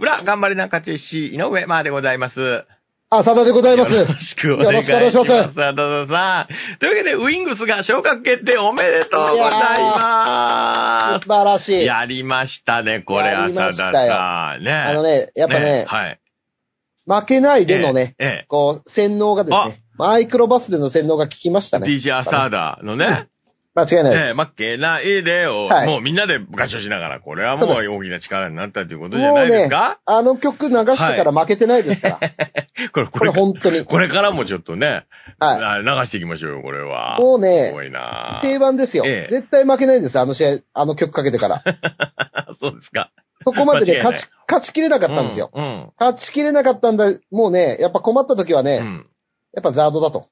裏、頑張りな勝ちし、井上までございます。あ、佐田でございます。よろしくお願いします。よろしくお願いします佐藤さん。というわけで、ウィングスが昇格決定おめでとうございま素晴らしす。い。やりましたね、これ、やりま浅田したよさん。ね。あのね、やっぱね、はい。負けないでのね、ええええこう、洗脳がですね、マイクロバスでの洗脳が効きましたね。DJ アサーダのね、間違いないです。ええ、負けないでを、はいもうみんなで合唱しながら、これはもうそうです大きな力になったということじゃないですもうねか、あの曲流してから負けてないですから。これ、ここれれ、本当に。これからもちょっとね、はあ流していきましょうよ、これは。もうねすごいな定番ですよ。ええ絶対負けないんです、あの試合、あの曲かけてから。そうですか。そこまでね、間違いない勝ち、勝ちきれなかったんですよ。うん。うん勝ちきれなかったんだ、もうね、やっぱ困った時はね、うん。やっぱザードだと。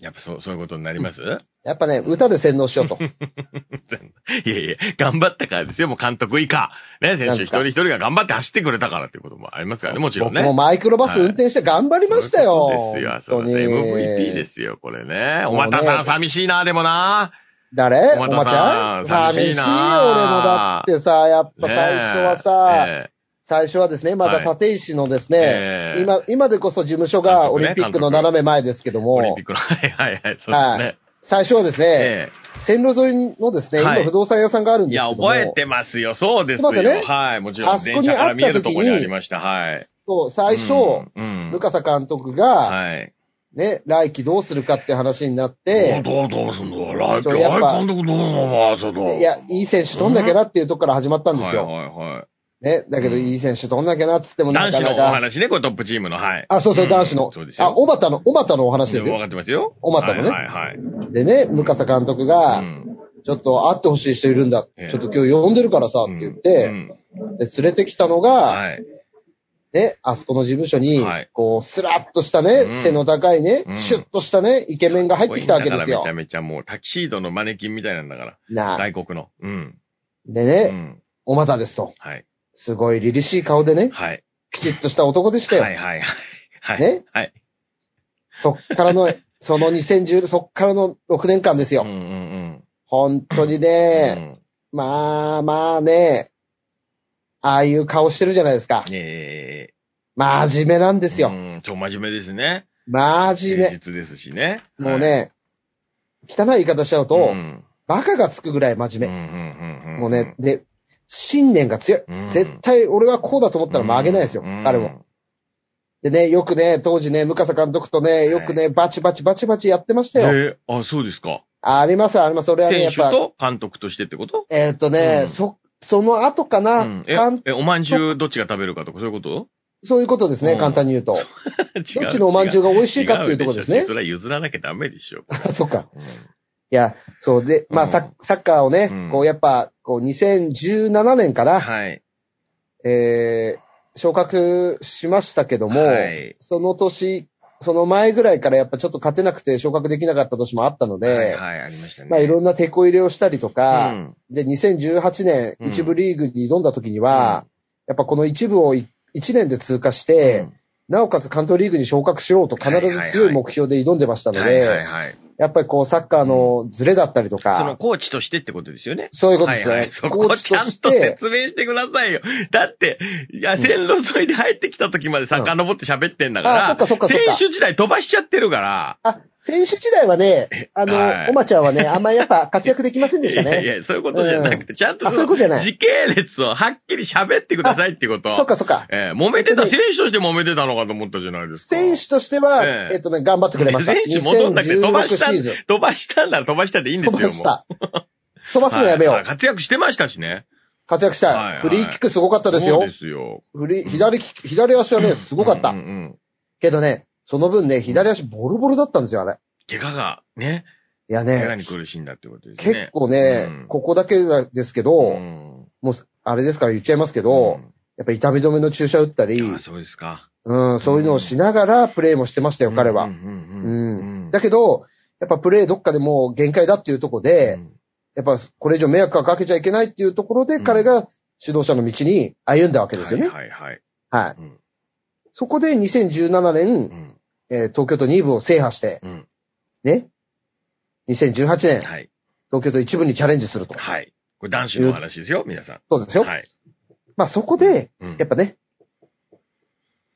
やっぱそう、そういうことになります、やっぱね、歌で洗脳しようと。いやいや、頑張ったからですよ、もう監督以下。ね、選手一人一人が頑張って走ってくれたからっていうこともありますからね、もちろんね。僕もマイクロバス運転して頑張りましたよ。そうですよ、そうです。MVP ですよ、これね。おまたさん寂しいな、でもな。誰おまちゃんさん？寂しいよ、な俺もだってさ、やっぱ最初はさ、ねえ最初はですね、まだはい立石のですね、ええ今、今でこそ事務所がオリンピックの斜め前ですけどもオリンピッ、クの、はいはいはい、そうですね。最初はですね、え線路沿いのですね、はい今不動産屋さんがあるんですけども、覚えてますよ、そうですよ。すよねはい、もちろん。あそこに電車から見えるところに会った時にありました、はい。そう最初、うん、うんルカサ監督が、はい。ね、来季どうするかって話になって、どうどうすんの？ライそうやっぱ監督どうなのちょっと。いや、いい選手取んなきゃなっていうとこから始まったんですよ。はいはいはい。ね、だけどうんいい選手取んなきゃなっつってもな男子のおかなか。話ね、これトップチームの、はい。あ、そうそう、ん男子の。そうですよ。あ、小畑の、小畑のお話です分よ。かってますよ。小畑のねはいはいはい。でね、向笠監督が、うんちょっと会ってほしい人いるんだ。ええちょっと今日呼んでるからさ、って言って、うんで、連れてきたのが、はい。ね、あそこの事務所に、はいこう、スラッとしたね、うん背の高いね、うんシュッとしたね、イケメンが入ってきたわけですよめちゃ。めちゃもうタキシードのマネキンみたいなんだから。なあ。外国の。うん。でね、うん。おまたですと。はい。すごい凛々しい顔でね、はい。きちっとした男でしたよ。はいはいはい。はい。ね？はい。そっからの、その2010、そっからの6年間ですよ。うんうん本当にうん。ね、まあまあね、ああいう顔してるじゃないですかうん。。ええ真面目なんですよ。うん、超真面目ですね。真面誠実ですしね。目。もうね、汚い言い方しちゃうと、はい、うんバカがつくぐらい真面目。うんうんうんうんもうね、で、信念が強い。うん絶対俺はこうだと思ったら曲げないですよ、うん彼も。。でね、よくね、当時ね、向笠監督とね、よくね、バチバチバチバチやってましたよ。えー、あ、そうですか。あります、あります。それはね、やっぱ、と監督としてってこと？えーっとね、うんそ、その後かな、うん。ええ、おまんじゅうどっちが食べるかとかそういうこと？そういうことですね、うん簡単に言うと。違うどっちのおまんじゅうが美味しいかっていうところですねそれは譲らなきゃダメでしょ。そっか。うんいや、そうで、まあ、うんササッカーをね、うん。こう、やっぱ、こう、2017年かな、はい。えー、昇格しましたけども、はい。その年、その前ぐらいからやっぱちょっと勝てなくて昇格できなかった年もあったので、はい、はい、ありましたね。まあいろんな手こ入れをしたりとか、うん。で、2018年うん。一部リーグに挑んだ時には、やっぱこの一部を1年で通過して、なおかつ関東リーグに昇格しようと必ず強い目標で挑んでましたので、はいはいはい。やっぱりこうサッカーのズレだったりとそのか、コーチとしてってことですよね。そういうことですよね。はいはい、そコこーチとしちゃんとて、説明してくださいよ。だって、いや、線路沿いで入ってきた時まで遡って喋ってんだから、あそっかそっかそっか選手時代飛ばしちゃってるから、あ、選手時代はね、あの、はいおまちゃんはね、あんまりやっぱ活躍できませんでしたね。いやいや、そういうことじゃなくて、ちゃんとあそういうことじゃない時系列をはっきり喋ってくださいってこと。そっかそっか。ええ揉めてた、えっとね選手として揉めてたのかと思ったじゃないですか。選手としては、えええっとね、頑張ってくれました。選手戻んなくて飛ばした2016シーズン。飛ばしたんなら飛ばしたでいいんですよ、飛ばした。飛ばすのやめよう。はい活躍してましたしね。活躍したい、はいはいフリーキックすごかったですよ。そうですよ。フリー、左左足はね、すごかった。うんうんうんけどね、その分ね、左足ボロボロだったんですよ、あれ。怪我が、ね、いや怪我ね、に苦しんだってことです結ね。構ね、うんここだけですけど、うんもう、あれですから言っちゃいますけど、やっぱ痛み止めの注射打ったり、そうですか。うん、そういうのをしながらプレーもしてましたよ、彼は。うんうんうんうんだけど、やっぱプレーどっかでもう限界だっていうところで、うんやっぱこれ以上迷惑はかけちゃいけないっていうところで、うん彼が指導者の道に歩んだわけですよね。はい。はいはいはい。うんそこで2017年、うんえー東京都2部を制覇して、うんね？2018年、はい。東京都1部にチャレンジすると。はい。これ男子の話ですよ、皆さん。そうですよ。はい。まあそこで、うんやっぱね、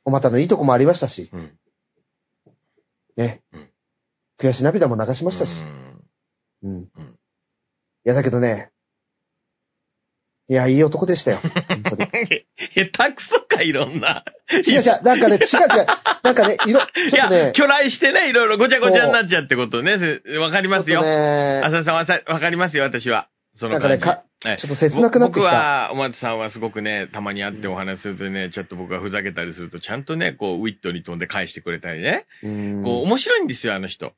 おまたのいいとこもありましたし、うん。ねうん。悔し涙も流しましたし。うんうん。いや、だけどね、いや、いい男でしたよ。本当に。下手くそか、いろんな。違う違う、なんかね、違う違う。なんかね、いろ、いやちょっとね、、巨来してね、いろいろごちゃごちゃになっちゃうってことね。せわかりますよ。浅田さんわかりますよ、私は。その感じ。か、はいちょっと切なくなってきた。僕は、お松さんはすごくね、たまに会ってお話しするとね、ちょっと僕がふざけたりすると、ちゃんとね、こう、ウィットに飛んで返してくれたりね。うんこう、面白いんですよ、あの人。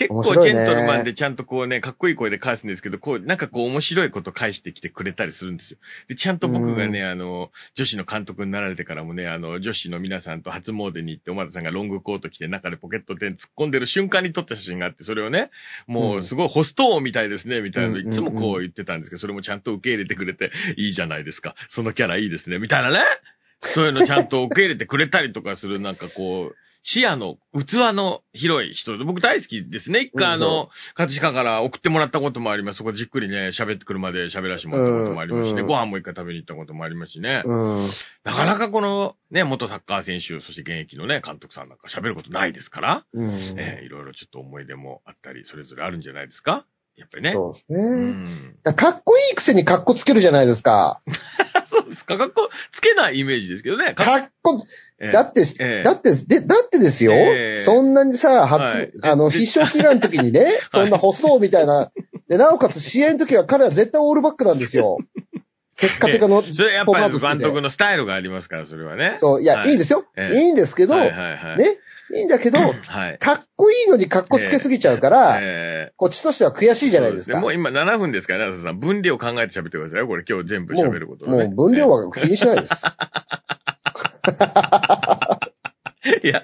結構ジェントルマンでちゃんとこうね、かっこいい声で返すんですけど、こう、なんかこう面白いこと返してきてくれたりするんですよ。で、ちゃんと僕がね、あの、女子の監督になられてからもね、あの、女子の皆さんと初詣に行って、おま田さんがロングコート着て中でポケットで突っ込んでる瞬間に撮った写真があって、それをね、もうすごいホスト王みたいですね、みたいなのいつもこう言ってたんですけど、それもちゃんと受け入れてくれて、いいじゃないですか。そのキャラいいですね、みたいなね。そういうのちゃんと受け入れてくれたりとかする、なんかこう、視野の、器の広い人で、僕大好きですね。一回あの、葛飾から送ってもらったこともあります。そこじっくりね、喋ってくるまで喋らせてもらったこともありますしね。うんご飯も一回食べに行ったこともありますしね。うん。なかなかこの、ね、元サッカー選手、そして現役のね、監督さんなんか喋ることないですから、うん。えーいろいろちょっと思い出もあったり、それぞれあるんじゃないですか？やっぱりね。そうですうね。かっこいいくせにかっこつけるじゃないですか。ですか。学校つけないイメージですけどね。かっこ、えーだって、ええだって、で、だってですよ、ええそんなにさ、初、はいあの、で必勝祈願の時にね、そんなホストみたいな、で、なおかつ試合の時は彼は絶対オールバックなんですよ。結果的の、それやっぱり監督のスタイルがありますから、それはね。そう、いや、はいいですよ。ええいいんですけど、はいはいはい。ね、いいんだけど、はい。かっこいいのにかっこつけすぎちゃうから、えこっちとしては悔しいーじゃないですか。もう今7分ですからね、さん。分量考えて喋ってくださいよ。これ今日全部も喋ることう、もねう分量は気にしないです。いや、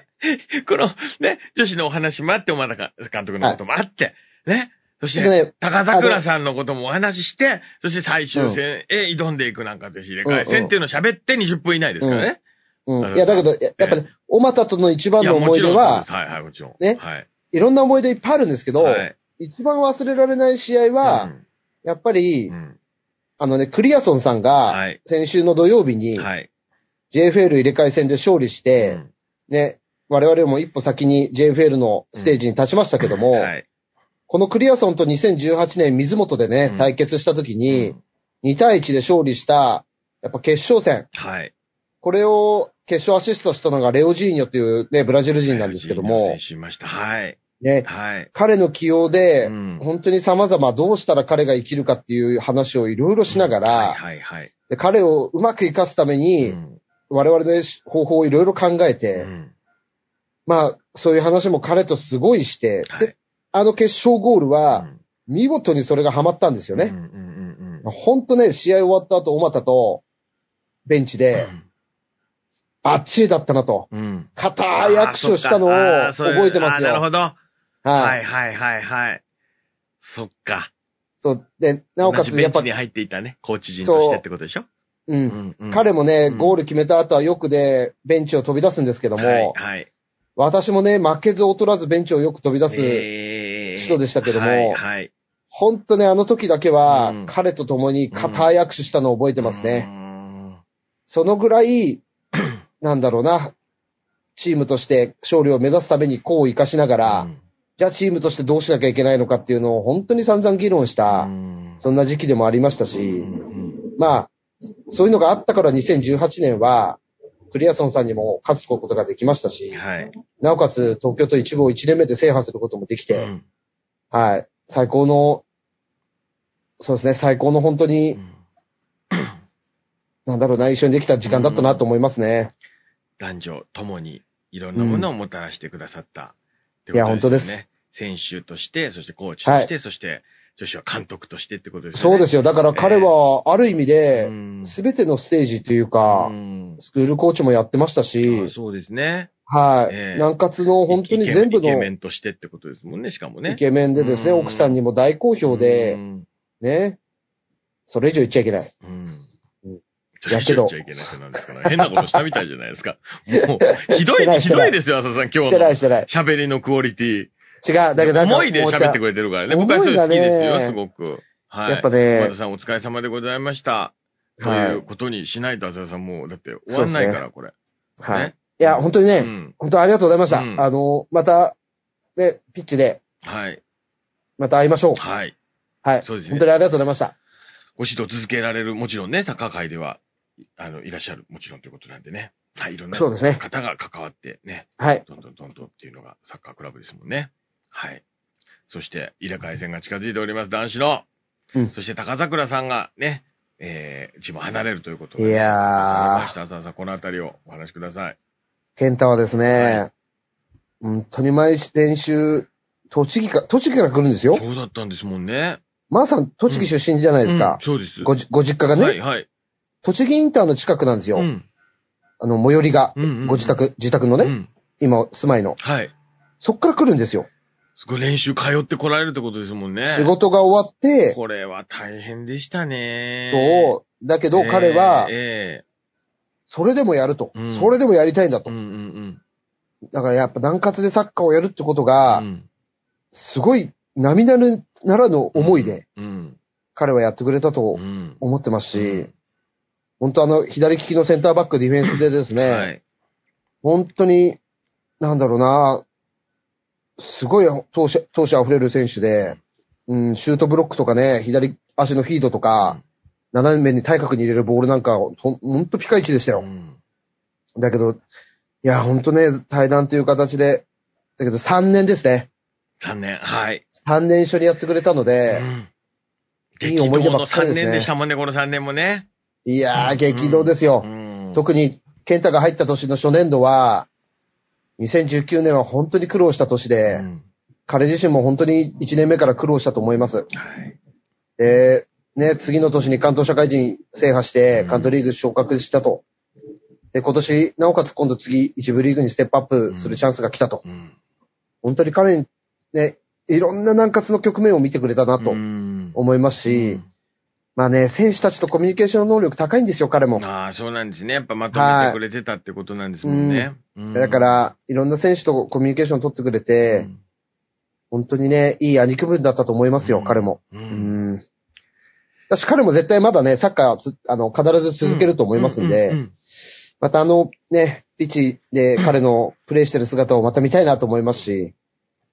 このね、女子のお話もあって、馬田監督のこともあって、ね。そして、でね高桜さんのこともお話しして、そして最終戦へ挑んでいくなんかぜひ入れ替え戦っていうのを喋って20分以内ですからね。うん。いや、だけど、ややっぱり、おまたとの一番の思い出ははいはい、もちろん。ねはい。いろんな思い出いっぱいあるんですけど、はい一番忘れられない試合は、やっぱり、あのね、クリアソンさんが、はい。先週の土曜日に、はい。JFL 入れ替え戦で勝利して、うんね、我々も一歩先に JFL のステージに立ちましたけども、はい。このクリアソンと2018年水本でね、うん対決した時に、うん2対1で勝利した、やっぱ決勝戦。はい。これを決勝アシストしたのがレオジーニョというね、ブラジル人なんですけども選、手いました。はい。ね、はい。彼の起用で、うん本当に様々どうしたら彼が生きるかっていう話をいろいろしながら、はいはいはい。で彼をうまく活かすために、うん我々の方法をいろいろ考えて、うんまあ、そういう話も彼とすごいして、はいで、あの決勝ゴールは、うん見事にそれがハマったんですよね。うんうんうんうんほんとね、試合終わった後、小俣と、ベンチで、バッチリだったなと。うん。固い握手をしたのを覚えてますあーなるほよ。ど。ははいいはいはいはい。そっか。そう。で、なおかつ、やっぱベンチに、入っていたね、コーチ陣としてってことでしょ？う。うんんうん彼もね、うんゴール決めた後はよくで、ベンチを飛び出すんですけども、はいはい。私もね、負けず劣らずベンチをよく飛び出す、えー人でしたけどもはいはい。本当ね、あの時だけはうん、彼と共に固い握手したのを覚えてますね。ね。そのぐらい、なんだろうな、チームとして勝利を目指すためにこう生かしながら、うんじゃあチームとしてどうしなきゃいけないのかっていうのを本当に散々議論した、うんそんな時期でもありましたし、うんまあ、そういうのがあったから2018年は、クリアソンさんにも勝つことができましたし、はい。なおかつ東京都一部を1年目で制覇することもできて、うんはい、最高の、そうですね、最高の本当うに、ん。なんだろうな、一緒にできた時間だったなと思いますね。男女ともにいろんなものをもたらしてくださった。っていやことよ本ね。選手として、そしてコーチとして、そして女子は監督としてってことですよね。そうですよ。だから彼は、ある意味でう、ん。すべてのステージというかう、ん。スクールコーチもやってましたあし、そうですね。はい。ええ南葛の本当に全部イケメンイケのメンとしてってことですもんね、しかもね。イケメンでですね、うん奥さんにも大好評うで、んね。それ以上言っちゃいけない。うんうん。それ以上言っちゃいけない人なんですから、変なことしたみたいじゃないですか。もう、ひどい、ひどいですよ、浅田さん、今日してないのしてない。喋りのクオリティ。違う。だけど思いで喋ってくれてるからね。僕はそれ好きですよ、ねすごく。はい。やっぱね和田さんお疲れ様でございました。とはいいうことにしないと、浅田さんもう、だって終わんないから、これ。はいね。いや、本当にね、うん。本当ありがとうございました。うんあの、また、ね、ピッチで、はい。また会いましょう。はい。はい。そうですね本当にありがとうございました。ご指導続けられる、もちろんね、サッカー界では、あの、いらっしゃる、もちろんということなんでね。はい、いろんな方が関わってね、はい。どんどんどんどんっていうのがサッカークラブですもんね。はい。そして、入れ替え戦が近づいております、男子の。うんそして、高桜さんがね、えー、チー離れるということいやーわかりました。浅田さん、このあたりをお話しください。健太はですね、は本当に毎練習、栃木か、栃木から来るんですよ。そうだったんですもんね。まーさん、栃木出身じゃないですかうん。そうです。ごじご実家がね、はい、はい。栃木インターの近くなんですよ。うん。あの、最寄りが、うんうんうんご自宅、自宅のね、うん。今住まいの。はい。そっから来るんですよ。すごい練習通ってこられるってことですもんね。仕事が終わって、これは大変でしたね。そう、だけど彼は、えそれでもやると、うんそれでもやりたいんだと。えうんうんだからやっぱ南葛でサッカーをやるってことうが、ん。すごい並なるならぬ思いでうん。彼はやってくれたとうん。思ってますし、うん本当あの、左利きのセンターバックディフェンスでですね、はい。本当に、なんだろうな、すごい投手、投手溢れる選手で、うん、シュートブロックとかね、左足のフィードとか、斜めに対角に入れるボールなんか、ほんほんとピカイチでしたよ。うんだけど、いや、ほんとね、対談という形で、だけど3年ですね。3年。はい。3年一緒にやってくれたので、うんいい思い出ばっかりですね激動の3年でしたもんね、この3年もね。いやー、うん激動ですよ。うん特に、健太が入った年の初年度は、2019年は本当に苦労した年で、うん彼自身も本当に1年目から苦労したと思います。はい。で、ね、次の年に関東社会人制覇してうん、関東リーグ昇格したと。で、今年、なおかつ今度次、一部リーグにステップアップするチャンスが来たと。うん本当に彼に、ね、いろんな南葛の局面を見てくれたなとうん思いますし、まあね、選手たちとコミュニケーション能力高いんですよ、彼も。ああ、そうなんですね。やっぱまとめてくれてたってことなんですもんね。うんだか、ら、いろんな選手とコミュニケーション取ってくれて、うん本当にね、いい兄貴分だったと思いますよ、うん彼も。ううんん。私、彼も絶対まだね、サッカーつ、あの、必ず続けると思いますんで、またあの、ね、ピッチで彼のプレイしてる姿をまた見たいなと思いますし、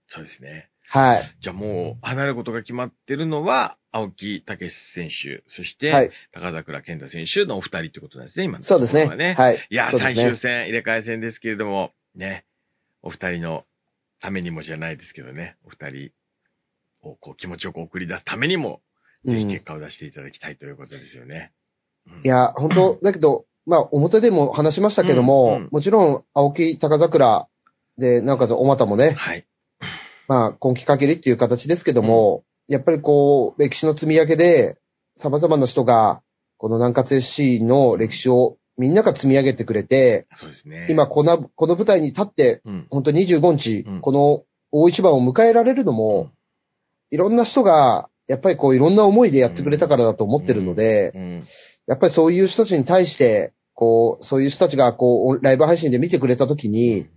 そうですね。はい。じゃあもう、離れることが決まってるのは、青木武選手、そして、はい。高桜健太選手のお二人ってことなんですね、今のそうですね。はね。はい。いや、ね。最終戦、入れ替え戦ですけれども、ね、お二人のためにもじゃないですけどね、お二人をこう気持ちよく送り出すためにも、ぜひうん結果を出していただきたいということですよね。うん。いや、本当 だけど、まあ、表でも話しましたけども、うんうん。もちろん、青木高桜で、なおかつ、お股もね、はい。まあ、今季限りっていう形ですけども、やっぱりこう、歴史の積み上げで、様々な人が、この南葛 SC の歴史をみんなが積み上げてくれて、そうですね。今この、この舞台に立って、うん、本当25日、うん。この大一番を迎えられるのも、いろんな人が、やっぱりこういろんな思いでやってくれたからだと思ってるので、うん。やっぱりそういう人たちに対して、こう、そういう人たちがこう、ライブ配信で見てくれたときに、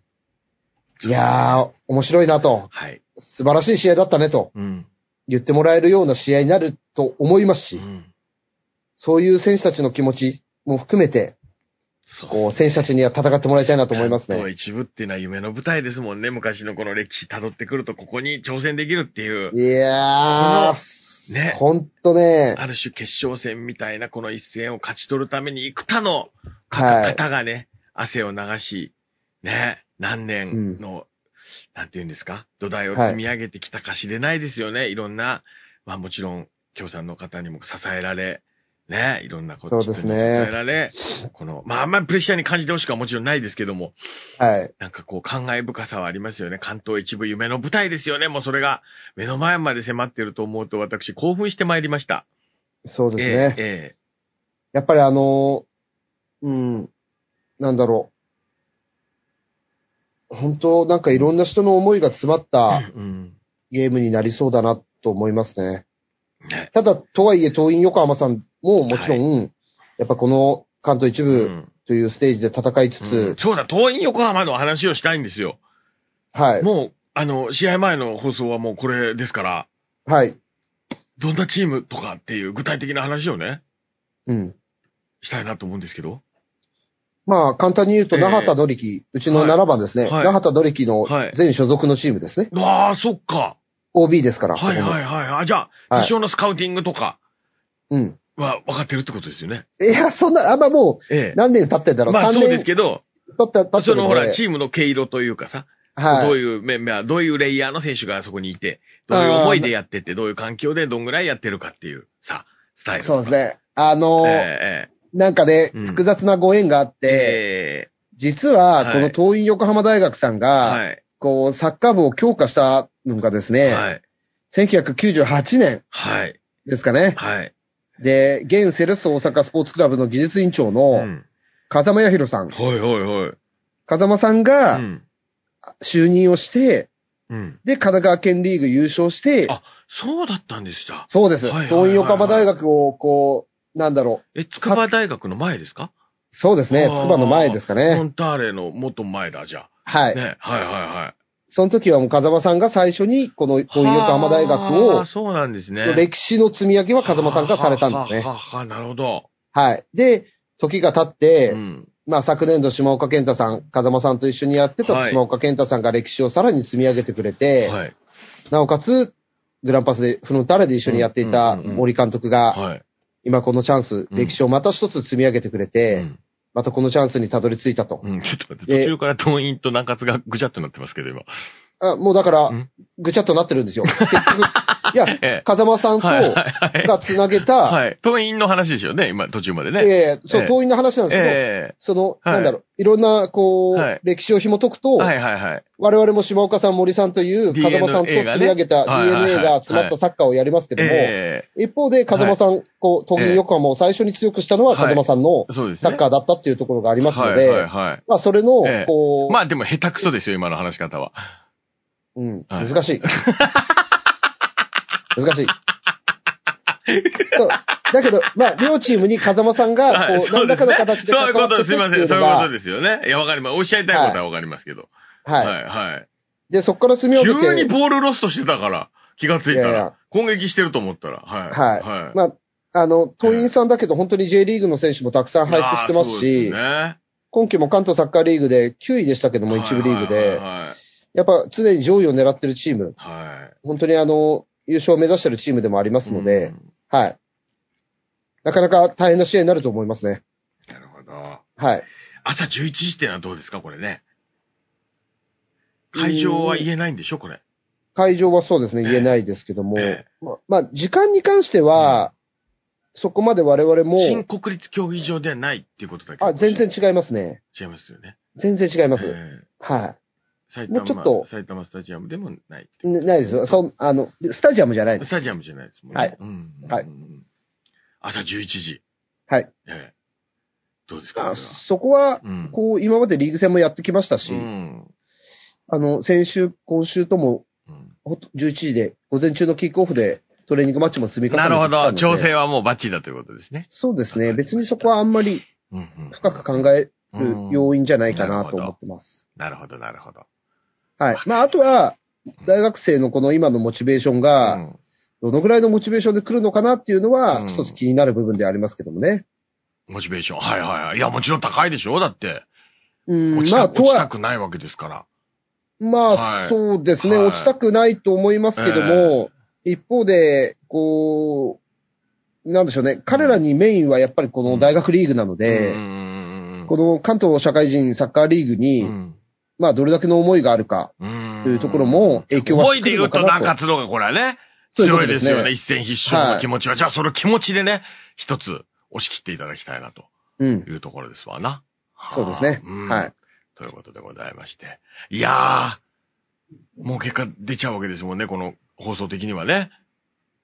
いやー、面白いなと、はい。素晴らしい試合だったねとうん。言ってもらえるような試合になると思いますし、うん。そういう選手たちの気持ちも含めて、こう、選手たちには戦ってもらいたいなと思います関ね。東一部っていうのは夢の舞台ですもんね。昔のこの歴史辿ってくると、ここに挑戦できるっていう、いやー、ね。ほんとね、ある種決勝戦みたいなこの一戦を勝ち取るために幾多の。はい。方がね、汗を流し、ね、何年の、なんていうんですか、土台を積み上げてきたかしれないですよね。い、ろんな、まあもちろん、協賛の方にも支えられ、ね、いろんなことそうですねえられ、この、まああんまりプレッシャーに感じてほしくはもちろんないですけども、はい。なんかこう、感慨深さはありますよね。関東一部夢の舞台ですよね。もうそれが目の前まで迫っていると思うと、私興奮してまいりました。そうですね。ええやっぱりあの、うん、なんだろう。本当なんかいろんな人の思いが詰まっえたうん。ゲームになりそうだなと思いますね。ね。ただ、とはいえ、東院横浜さんももちろん、やっぱこの関東一う部んというステージで戦いつつ、うんそうだ、東院横浜の話をしたいんですよ。はい。もう、あの、試合前の放送はもうこれですから、はい。どんなチームとかっていう具体的な話をね、うん。したいなと思うんですけど。まあ、簡単に言うと、ええ那覇田のりき、うちのはい7番ですね。はい那覇田のりきのはい全所属のチームですね。ああ、そっか。OB ですから。はいはいこはい。あ、じゃあ、はい多少のスカウティングとかうん。は分かってるってことですよね。いや、そんな、あんまもえう、何年経ってんだろう。3まあそうです年けど、経って、経ってるんで。そのほら、チームの毛色というかさ、はい。どういう面々、どういうレイヤーの選手がそこにいて、どういう思いでやってて、どういう環境でどんぐらいやってるかっていう、さ、スタイル。そうですね。あのーえなんかね、うん複雑なご縁があっえて、え実は、はいこの東院横浜大学さんえが、はい。こう、サッカー部を強化したのがですね、はい。1998年はい。ですかね。はい。で、現セレッソ大阪スポーツクラブの技術委員長うのん。風間彌弘さん。はいはいはい。風間さんうがん。就任をして、うん。で、神奈川県リーグ優勝して、あそうだったんでした。そうです。はいはいはい東院横浜大学を、こう、なんだろう。え、筑波大学の前ですか？そうですね。筑波の前ですかモね。ンターレの元前だ、じゃあ。はい。ね。はいはいはい。その時はもう風間さんが最初に、この東院横浜大学をはあ、そうなんですね。歴史の積み上げは風間さんがされたんですね。ははなるほど。はい。で、時が経って、うん。まあ昨年度島岡健太さん、風間さんと一緒にやってたはい島岡健太さんが歴史をさらに積み上げてくれて、はい。なおかつ、グランパスで、フロンターレで一緒にやっていた森監督が、はい。今このチャンス、うん歴史をまた一つ積み上げてくれて、うんまたこのチャンスにたどり着いたと。うん、ちょっと待って、で途中から党員と中津がぐちゃっとなってますけど、今。あもうだからうん、ぐちゃっとなってるんですよ。結局、いや、ええ風間さんと。がつなげた、はい。党員の話でしょうね、今、途中までね。ええそう、ええ党員の話なんですけど、えその、はいなんだろう、いろんな、こう、はい歴史を紐解くと、えはいはいはい。我々も島岡さん、森さんという、風間さんと積み上げた DNA が詰まったサッカーをやりますけども、え一方で風間さん、こう、東京横浜を最初に強くしたのははい風間さんの。サッカーだったっていうところがありますので、はい。まあ、それのええ、こう、まあでも下手くそですよ、今の話し方は。うん、はい難しい。難しい。そうだけど、まあ、両チームに風間さんが、はいこう、何らかの形でそういうことです。いません。そういうことですよね。いや、わかります。おっしゃりたいことはわかりますけど。ははい、はい。い。で、そこから積み上げて、急にボールロストしてたから、気がついたいやいやら。攻撃してると思ったら。はい。はいはい。まあ、あの、党員さんだけど、本当に J リーグの選手もたくさん輩出してますし、ですね今季も関東サッカーリーグで9位でしたけども、一部リーグはいで、はいやっぱ常に上位を狙ってるチーム、はい。はい本当にあの、優勝を目指してるチームでもありますので、うんはい。なかなか大変な試合になると思いますね。なるほど。はい。朝11時ってのはどうですか、これね。会場は言えないんでしょ、これ。会場はそうですね、ええ言えないですけども、えままあ、時間に関しては、そこまで我々も、新国立競技場ではないっていうことだけあ、全然違いますね。違いますよね。全然違います。ええは埼玉もうちょっと埼玉スタジアムでもない。ねないですよ。そんあの、スタジアムじゃないです。スタジアムじゃないですもんね。はいうんはいうん朝11時。はい。ええどうですかそこは、うん。こう、今までリーグ戦もやってきましたし、うんあの、先週、今週とも、うんほんと11時で、午前中のキックオフでトレーニングマッチも積み重ねてなるほど。調整はもうバッチリだということですね。そうですね。別にそこはあんまり深く考える要因じゃないかなと思ってます。なるほど、なるほど。はい。まあ、あとは、大学生のこの今のモチベーションが、うん。どのぐらいのモチベーションで来るのかなっていうのはう、ん。一つ気になる部分でありますけどもね。モチベーション。はいはいはい。いや、もちろん高いでしょ？だって。うん、落ちた,、まあ、と落ちたは、くないわけですから。まあ、はい。そうですね、はい。落ちたくないと思いますけども、一方で、こう、なんでしょうね、彼らにメインはやっぱりこの大学リーグなので、うんうんうんうん。この関東社会人サッカーリーグに、うんまあ、どれだけの思いがあるか、うんというところも影響は思いで言うと中津のがこれはね、強いとですよね。一戦必勝の気持ちは。じゃあその気持ちでね、一つ押し切っていただきたいなとうん。いうところですわな。そうですねはい。ということでございまして。いやー、もう結果出ちゃうわけですもんね、この放送的にはね。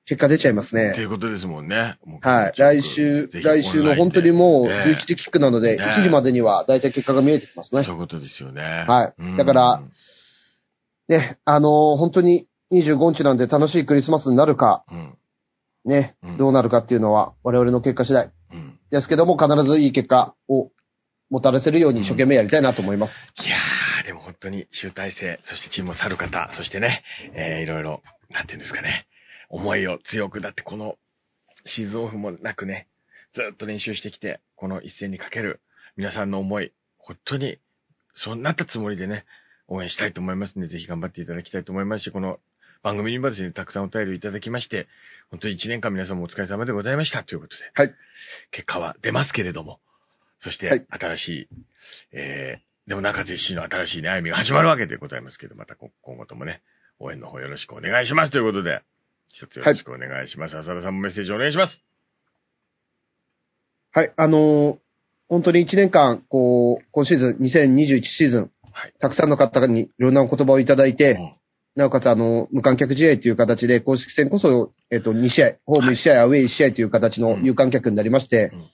結果出ちゃいますっていね。うことですもんね。はい。来週、来週の本当にもう11時キックなので、ね1時までには大体結果が見えてきますねそう。いうことですよね。はいうんだから、ね、あのー本当に25日なんで楽しいクリスマスになるか、うん。ねうん、どうなるかっていうのは我々の結果次第うん。ですけども、必ずいい結果をもたらせるように一生懸命やりたいなと思います。いやー、でも本当に集大成、そしてチームを去る方、そしてね、えー、いろいろ、なんていうんですかね、思いを強く、だってこのシーズンオフもなくね、ずっと練習してきて、この一戦にかける、皆さんの思い、本当に、そうなったつもりでね、応援したいと思いますので、ぜひ頑張っていただきたいと思いますし、この番組にもですね、たくさんお便りいただきまして、本当に1年間皆さんもお疲れ様でございましたということで、はい。結果は出ますけれども、そしはいて、新しい、えー、でも中津氏の新しいね、歩みが始まるわけでございますけど、またこ今後ともね、応援の方よろしくお願いしますということで、一つよろしくお願いします。浅田さんもメッセージお願いします。はい、あのー本当に1年間、こう、今シーズン、2021シーズン、はい。たくさんの方にいろんなお言葉をいただいて、うんなおかつ、あの、無観客試合という形で、公式戦こそ、えっと、2試合、ホーム1試合、アウェイ1試合という形の有観客になりまして、うん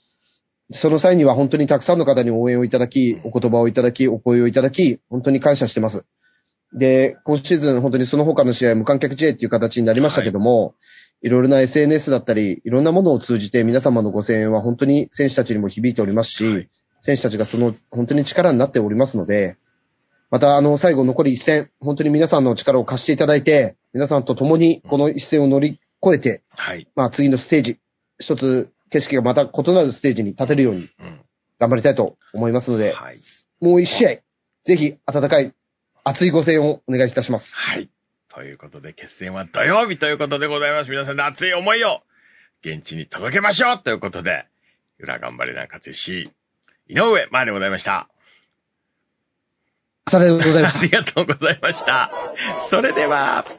その際には本当にたくさんの方に応援をいただき、お言葉をいただき、お声をいただき、本当に感謝してます。で、今シーズン本当にその他の試合、無観客試合という形になりましたけども、い、ろいろな SNS だったり、いろんなものを通じて皆様のご声援は本当に選手たちにも響いておりますし、はい選手たちがその本当に力になっておりますので、またあの最後残り一戦、本当に皆さんの力を貸していただいて、皆さんと共にこの一戦を乗り越えて、はい。まあ次のステージ、一つ景色がまた異なるステージに立てるようにうん。頑張りたいと思いますので、はい。もう一試合、ぜひ温かい熱いご声援をお願いいたします。はい。ということで、決戦は土曜日ということでございます。皆さんの熱い思いを現地に届けましょうということで、裏頑張れな勝し、井上前でございました。ありがとうございましたあ。りがとうございました。それでは。